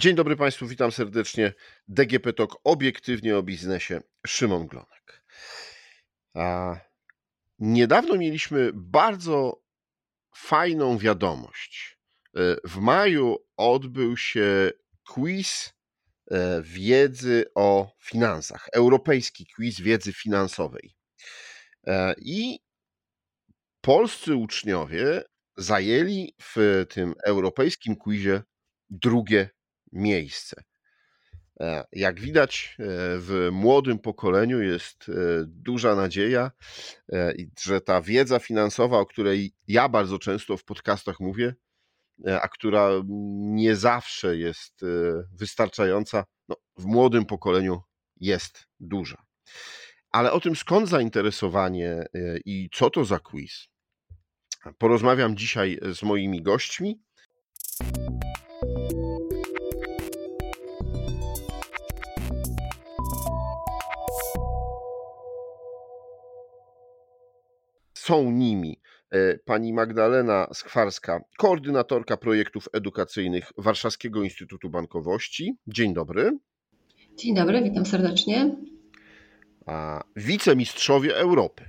Dzień dobry Państwu, witam serdecznie. DGP Talk obiektywnie o biznesie. Szymon Glonek. A niedawno mieliśmy bardzo fajną wiadomość. E, w maju odbył się quiz e, wiedzy o finansach, europejski quiz wiedzy finansowej. E, I polscy uczniowie zajęli w tym europejskim quizie drugie miejsce. E, jak widać, e, w młodym pokoleniu jest e, duża nadzieja, że ta wiedza finansowa, o której ja bardzo często w podcastach mówię, a która nie zawsze jest wystarczająca, no, w młodym pokoleniu jest duża. Ale o tym skąd zainteresowanie i co to za quiz, porozmawiam dzisiaj z moimi gośćmi. Są nimi e, pani Magdalena Skwarska, koordynatorka projektów edukacyjnych Warszawskiego Instytutu Bankowości. Dzień dobry. Dzień dobry, witam serdecznie. A wicemistrzowie Europy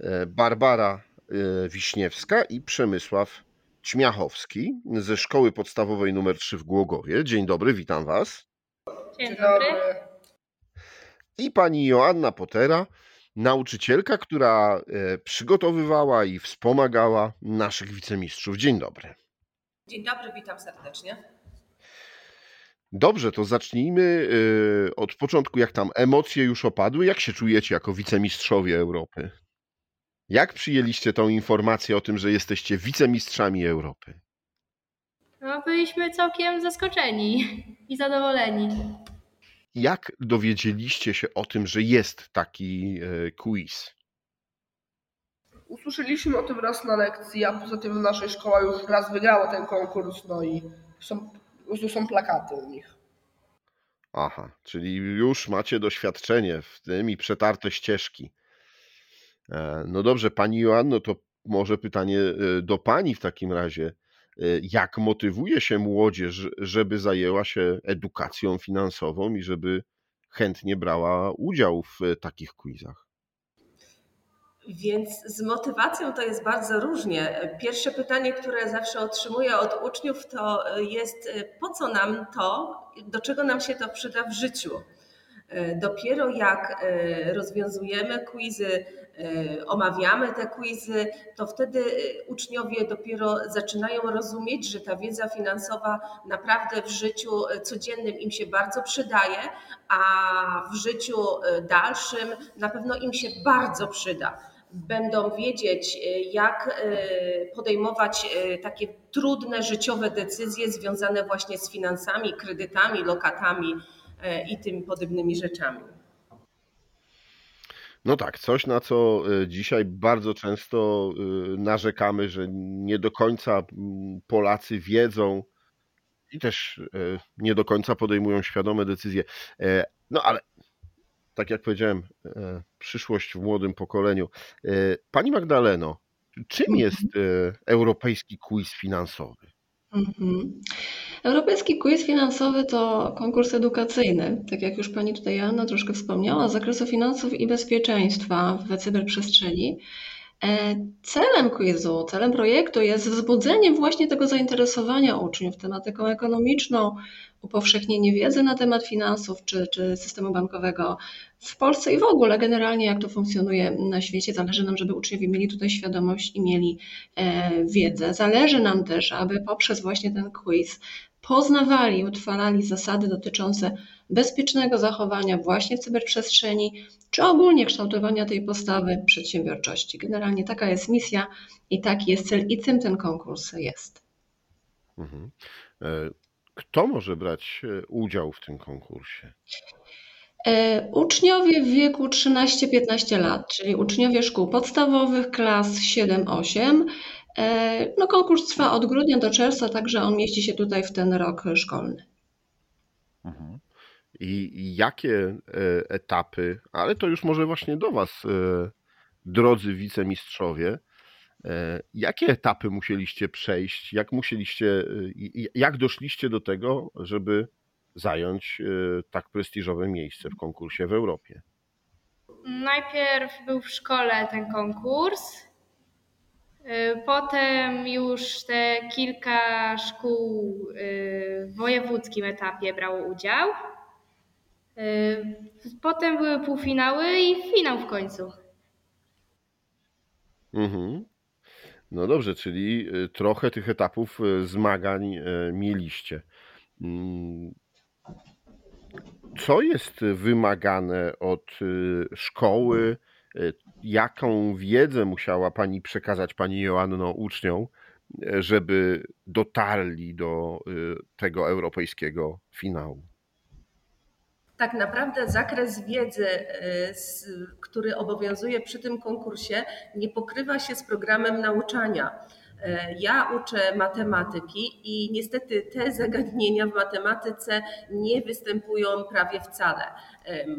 e, Barbara e, Wiśniewska i Przemysław Ćmiachowski ze Szkoły Podstawowej nr 3 w Głogowie. Dzień dobry, witam Was. Dzień dobry. I pani Joanna Potera, nauczycielka, która e, przygotowywała i wspomagała naszych wicemistrzów. Dzień dobry. Dzień dobry, witam serdecznie. Dobrze, to zacznijmy e, od początku. Jak tam emocje już opadły? Jak się czujecie jako wicemistrzowie Europy? Jak przyjęliście tą informację o tym, że jesteście wicemistrzami Europy? No, byliśmy całkiem zaskoczeni i zadowoleni. Jak dowiedzieliście się o tym, że jest taki e, quiz? Usłyszeliśmy o tym raz na lekcji, a poza tym nasza szkoła już raz wygrała ten konkurs, no i są, są plakaty u nich. Aha, czyli już macie doświadczenie w tym i przetarte ścieżki. E, no dobrze, pani Joanno, to może pytanie e, do pani w takim razie. Y, jak motywuje się młodzież, żeby zajęła się edukacją finansową i żeby chętnie brała udział w takich quizach? Więc z motywacją to jest bardzo różnie. Pierwsze pytanie, które zawsze otrzymuję od uczniów, to jest: po co nam to, do czego nam się to przyda w życiu? Dopiero jak rozwiązujemy quizy, E, omawiamy te quizy, to wtedy e, uczniowie dopiero zaczynają rozumieć, że ta wiedza finansowa naprawdę w życiu e, codziennym im się bardzo przydaje, a w życiu dalszym na pewno im się bardzo przyda. Będą wiedzieć, jak podejmować takie trudne życiowe decyzje związane właśnie z finansami, kredytami, lokatami i tym podobnymi rzeczami. No tak, coś na co y, dzisiaj bardzo często y, narzekamy, że nie do końca Polacy wiedzą i też nie do końca podejmują świadome decyzje. E, no ale tak jak powiedziałem, e, przyszłość w młodym pokoleniu. E, pani Magdaleno, czym mhm. jest europejski quiz finansowy? Mhm. Europejski quiz finansowy to konkurs edukacyjny, tak jak już Pani tutaj Joanna troszkę wspomniała, z zakresu finansów i bezpieczeństwa w cyberprzestrzeni. E, celem quizu, celem projektu jest wzbudzenie właśnie tego zainteresowania uczniów tematyką ekonomiczną, upowszechnienie wiedzy na temat finansów czy, czy systemu bankowego w Polsce i w ogóle generalnie jak to funkcjonuje na świecie. Zależy nam, żeby uczniowie mieli tutaj świadomość i mieli e, wiedzę. Zależy nam też, aby poprzez właśnie ten quiz poznawali, utrwalali zasady dotyczące bezpiecznego zachowania właśnie w cyberprzestrzeni, czy ogólnie kształtowania tej postawy przedsiębiorczości. Generalnie taka jest misja i taki jest cel i tym ten konkurs jest. Mhm. E, kto może brać e, udział w tym konkursie? E, uczniowie w wieku 13-15 lat, czyli uczniowie szkół podstawowych, klas 7-8. No, konkurs trwa od grudnia do czerwca, także on mieści się tutaj w ten rok szkolny. Mhm. I jakie e, etapy, ale to już może właśnie do Was, drodzy wicemistrzowie, E, jakie etapy musieliście przejść? Jak musieliście, e, jak doszliście do tego, żeby zająć e, tak prestiżowe miejsce w konkursie w Europie? Najpierw był w szkole ten konkurs. Potem już te kilka szkół w wojewódzkim etapie brało udział. Potem były półfinały i finał w końcu. Mhm. No dobrze, czyli trochę tych etapów zmagań mieliście. Mm. Co jest wymagane od szkoły? Jaką wiedzę musiała Pani przekazać, Pani Joanno, uczniom, żeby dotarli do tego europejskiego finału? tak naprawdę zakres wiedzy, y, który obowiązuje przy tym konkursie, nie pokrywa się z programem nauczania. E, ja uczę matematyki i niestety te zagadnienia w matematyce nie występują prawie wcale.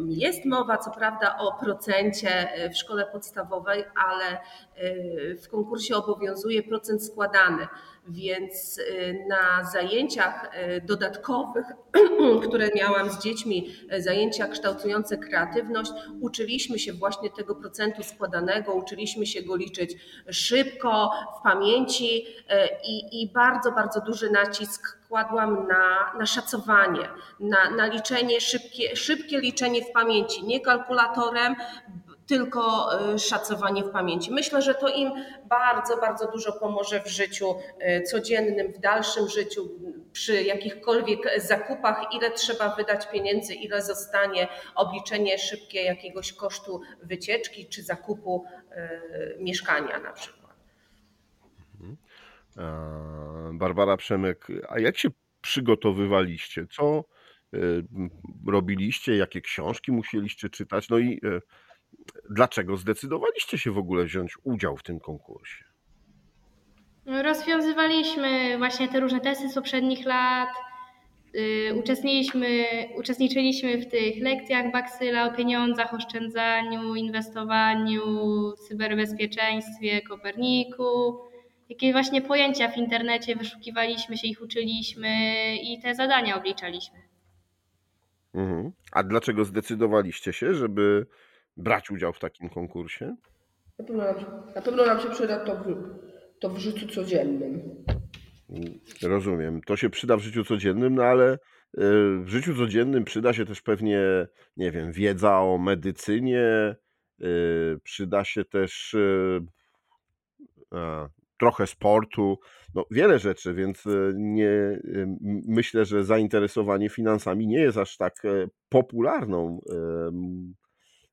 Jest mowa co prawda o procencie e, w szkole podstawowej, ale e, w konkursie obowiązuje procent składany, więc na zajęciach dodatkowych, które miałam z dziećmi, zajęcia kształtujące kreatywność, uczyliśmy się właśnie tego procentu składanego, uczyliśmy się go liczyć szybko, w pamięci e, i, i bardzo, bardzo duży nacisk kładłam na, na szacowanie, na, na liczenie, szybkie, szybkie liczenie w pamięci, nie kalkulatorem, tylko e, szacowanie w pamięci. Myślę, że to im bardzo, bardzo dużo pomoże w życiu e, codziennym, w dalszym życiu, przy jakichkolwiek zakupach, ile trzeba wydać pieniędzy, ile zostanie, obliczenie szybkie jakiegoś kosztu wycieczki czy zakupu mieszkania na przykład. Barbara Przemek, a jak się przygotowywaliście? Co e, robiliście? Jakie książki musieliście czytać? No i e, dlaczego zdecydowaliście się w ogóle wziąć udział w tym konkursie? Rozwiązywaliśmy właśnie te różne testy z poprzednich lat. Y, uczestniczyliśmy, uczestniczyliśmy w tych lekcjach Baksyla o pieniądzach, oszczędzaniu, inwestowaniu, cyberbezpieczeństwie, Koperniku jakie właśnie pojęcia w internecie wyszukiwaliśmy się, ich uczyliśmy i te zadania obliczaliśmy. Mhm. A dlaczego zdecydowaliście się, żeby brać udział w takim konkursie? Na pewno nam, na pewno nam się przyda to w, to w życiu codziennym. Rozumiem. To się przyda w życiu codziennym, no ale y, w życiu codziennym przyda się też pewnie, nie wiem, wiedza o medycynie, y, przyda się też y, trochę sportu, no wiele rzeczy, więc e, nie, e, myślę, że zainteresowanie finansami nie jest aż tak e, popularną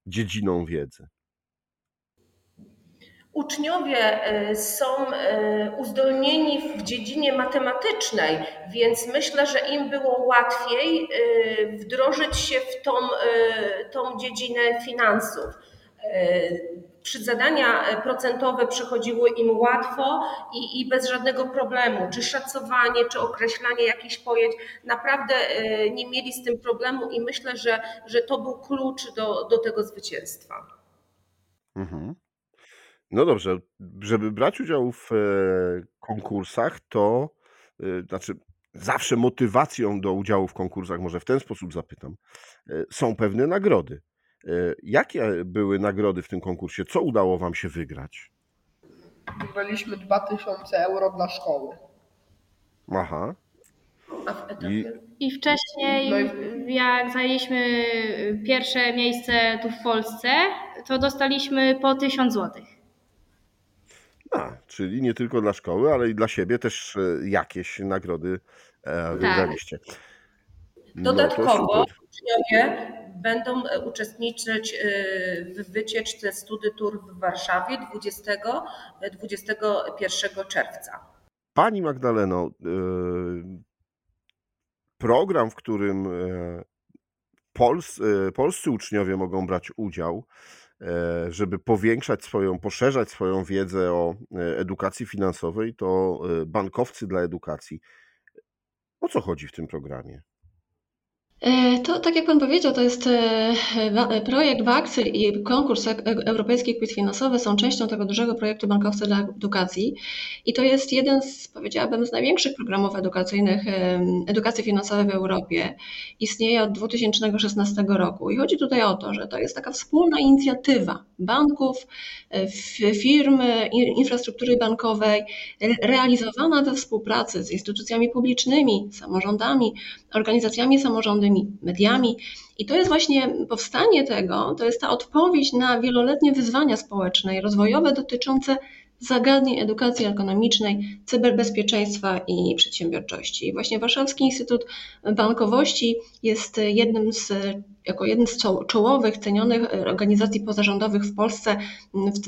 dziedziną wiedzy. Uczniowie są uzdolnieni w dziedzinie matematycznej, więc myślę, że im było łatwiej wdrożyć się w tą, tą dziedzinę finansów zadania e, procentowe przychodziły im łatwo i, i, bez żadnego problemu. Czy szacowanie, czy określanie jakichś pojęć, naprawdę e, nie mieli z tym problemu i myślę, że, że to był klucz do, do tego zwycięstwa. Mhm. No dobrze, żeby brać udział w e, konkursach, to znaczy zawsze motywacją do udziału w konkursach, może w ten sposób zapytam, są pewne nagrody. E, jakie były nagrody w tym konkursie? Co udało Wam się wygrać? Wygraliśmy 2000 euro dla szkoły. Aha. I, I wcześniej, no i... jak zajęliśmy pierwsze miejsce tu w Polsce, to dostaliśmy po 1000 zł. A, czyli nie tylko dla szkoły, ale i dla siebie też e, jakieś nagrody e, tak. wygraliście. Tak. Dodatkowo uczniowie będą e, uczestniczyć e, w wycieczce Study Tour w Warszawie 20-21 e, czerwca. Pani Magdaleno, program, w którym polscy uczniowie mogą brać udział, żeby powiększać swoją, poszerzać swoją wiedzę o edukacji finansowej, to bankowcy dla edukacji. O co chodzi w tym programie? E, to, tak jak Pan powiedział, to jest e, projekt Wakcyl i konkurs e, Europejski Quiz Finansowy są częścią tego dużego projektu Bankowcy dla Edukacji i to jest jeden z, powiedziałabym, z największych programów edukacyjnych edukacji finansowej w Europie. Istnieje od 2016 roku i chodzi tutaj o to, że to jest taka wspólna inicjatywa banków, firm, infrastruktury bankowej, realizowana we współpracy z instytucjami publicznymi, samorządami, organizacjami samorządowymi, mediami. I to jest właśnie powstanie tego, to jest ta odpowiedź na wieloletnie wyzwania społeczne i rozwojowe dotyczące zagadnień edukacji ekonomicznej, cyberbezpieczeństwa i przedsiębiorczości. I właśnie Warszawski Instytut Bankowości jest jednym z, jako jeden z czołowych, cenionych organizacji pozarządowych w Polsce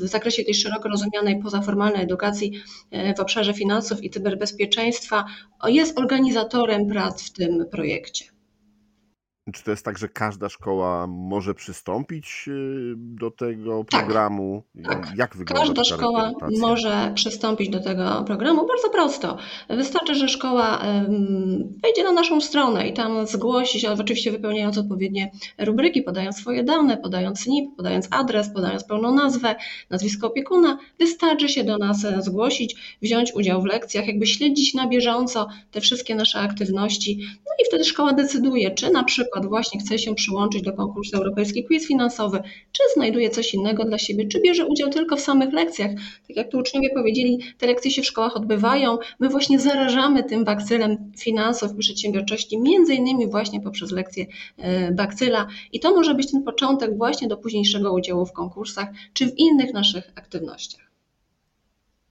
w zakresie tej szeroko rozumianej pozaformalnej edukacji e, w obszarze finansów i cyberbezpieczeństwa. Jest organizatorem prac w tym projekcie. Czy to jest tak, że każda szkoła może przystąpić y, do tego tak, programu? Tak. Jak wygląda Każda szkoła może przystąpić do tego programu bardzo prosto. Wystarczy, że szkoła wejdzie na naszą stronę i tam zgłosi się, oczywiście wypełniając odpowiednie rubryki, podając swoje dane, podając NIP, podając adres, podając pełną nazwę, nazwisko opiekuna. Wystarczy się do nas e, zgłosić, wziąć udział w lekcjach, jakby śledzić na bieżąco te wszystkie nasze aktywności. No i wtedy szkoła decyduje, czy na przykład przykład właśnie chce się przyłączyć do konkursu Europejski Quiz Finansowy, czy znajduje coś innego dla siebie, czy bierze udział tylko w samych lekcjach. Tak jak tu uczniowie powiedzieli, te lekcje się w szkołach odbywają. My właśnie zarażamy tym bakcylem finansów i przedsiębiorczości, między innymi właśnie poprzez lekcje e, bakcyla i to może być ten początek właśnie do późniejszego udziału w konkursach, czy w innych naszych aktywnościach.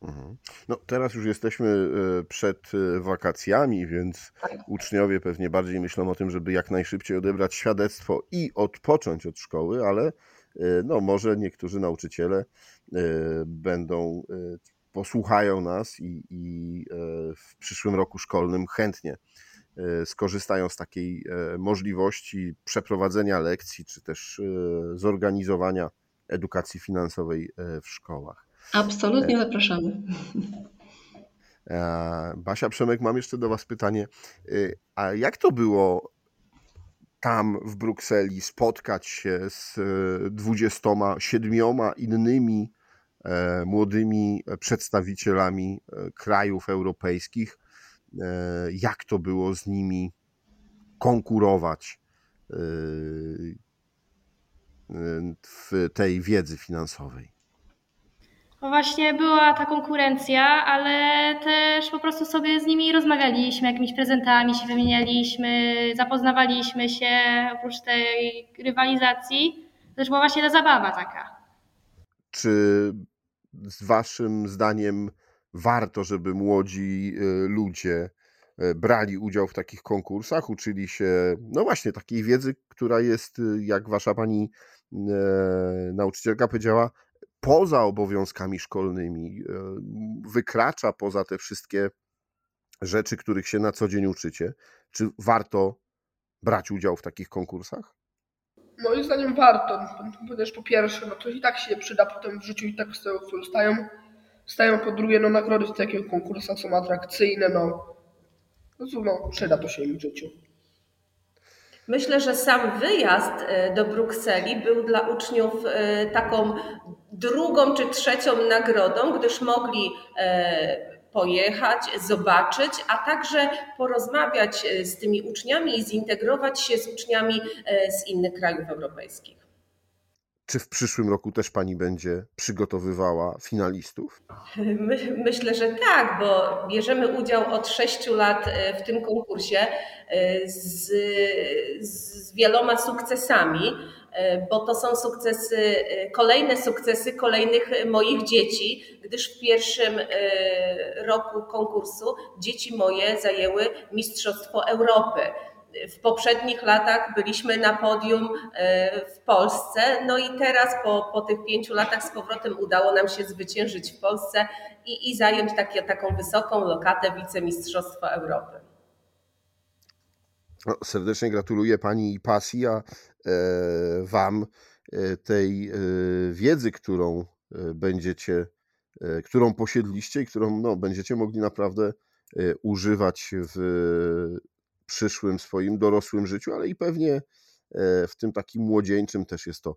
Mhm. No, teraz już jesteśmy e, przed e, wakacjami, więc tak. uczniowie pewnie bardziej myślą o tym, żeby jak najszybciej odebrać świadectwo i odpocząć od szkoły, ale e, no, może niektórzy nauczyciele będą, posłuchają nas i, i w przyszłym roku szkolnym chętnie skorzystają z takiej możliwości przeprowadzenia lekcji, czy też zorganizowania edukacji finansowej w szkołach. Absolutnie zapraszamy. E, Basia, Przemek, mam jeszcze do Was pytanie. E, a jak to było tam w Brukseli spotkać się z 27 innymi e, młodymi przedstawicielami krajów europejskich? Jak to było z nimi konkurować w tej wiedzy finansowej? Właśnie była ta konkurencja, ale też po prostu sobie z nimi rozmawialiśmy, jakimiś prezentami się wymienialiśmy, zapoznawaliśmy się oprócz tej rywalizacji. To też była właśnie ta zabawa taka. Czy z waszym zdaniem warto, żeby młodzi y, ludzie y, brali udział w takich konkursach, uczyli się, no właśnie, takiej wiedzy, która jest, y, jak wasza pani nauczycielka powiedziała, poza obowiązkami szkolnymi, e, wykracza poza te wszystkie rzeczy, których się na co dzień uczycie? Czy warto brać udział w takich konkursach? Moim zdaniem warto, ponieważ po pierwsze, no to i tak się przyda potem w życiu i tak z tego korzystają. Stają po drugie, no nagrody w takich konkursach są atrakcyjne, no, no, no przyda to się im w życiu. Myślę, że sam wyjazd e, do Brukseli był dla uczniów e, taką drugą czy trzecią nagrodą, gdyż mogli e, pojechać, zobaczyć, a także porozmawiać z tymi uczniami i zintegrować się z uczniami z innych krajów europejskich. Czy w przyszłym roku też Pani będzie przygotowywała finalistów? My, myślę, że tak, bo bierzemy udział od sześciu lat w tym konkursie z, z wieloma sukcesami, bo to są sukcesy, kolejne sukcesy kolejnych moich dzieci, gdyż w pierwszym roku konkursu dzieci moje zajęły Mistrzostwo Europy. W poprzednich latach byliśmy na podium w Polsce, no i teraz po, po tych pięciu latach z powrotem udało nam się zwyciężyć w Polsce i, i zająć takie, taką wysoką lokatę wicemistrzostwa Europy. No, serdecznie gratuluję Pani i pasji, a e, Wam e, tej e, wiedzy, którą będziecie, którą posiedliście i którą no, będziecie mogli naprawdę używać w przyszłym swoim dorosłym życiu, ale i pewnie w tym takim młodzieńczym też jest to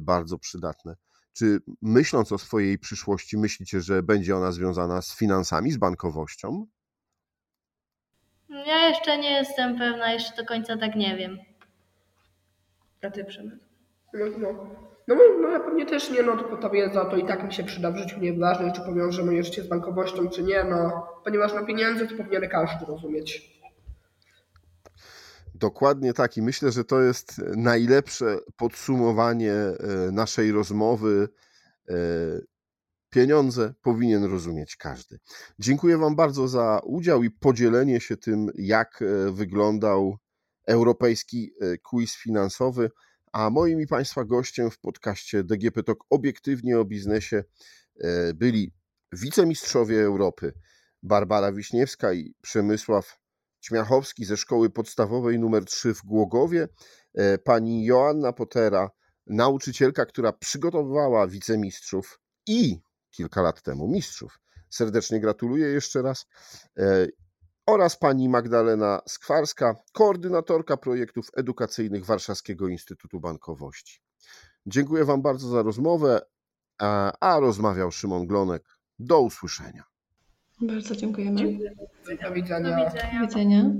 bardzo przydatne. Czy myśląc o swojej przyszłości, myślicie, że będzie ona związana z finansami, z bankowością? Ja jeszcze nie jestem pewna, jeszcze do końca tak nie wiem. A ty, Przemek? No, no. No, no ja pewnie też nie, no tylko ta wiedza to i tak mi się przyda w życiu, nieważne czy powiąże moje życie z bankowością, czy nie, no ponieważ no pieniędzy to powinien każdy rozumieć. Dokładnie tak i myślę, że to jest najlepsze podsumowanie e, naszej rozmowy. E, Pieniądze powinien rozumieć każdy. Dziękuję Wam bardzo za udział i podzielenie się tym, jak e, wyglądał europejski quiz finansowy. A moim i Państwa gościem w podcaście DGP Talk obiektywnie o biznesie byli wicemistrzowie Europy Barbara Wiśniewska i Przemysław Ćmiachowski ze szkoły podstawowej nr 3 w Głogowie, e, pani Joanna Potera, nauczycielka, która przygotowywała wicemistrzów i kilka lat temu mistrzów. Serdecznie gratuluję jeszcze raz. E, oraz pani Magdalena Skwarska, koordynatorka projektów edukacyjnych Warszawskiego Instytutu Bankowości. Dziękuję Wam bardzo za rozmowę, a, rozmawiał Szymon Glonek. Do usłyszenia. Bardzo dziękujemy. Do widzenia. Do widzenia. Do widzenia.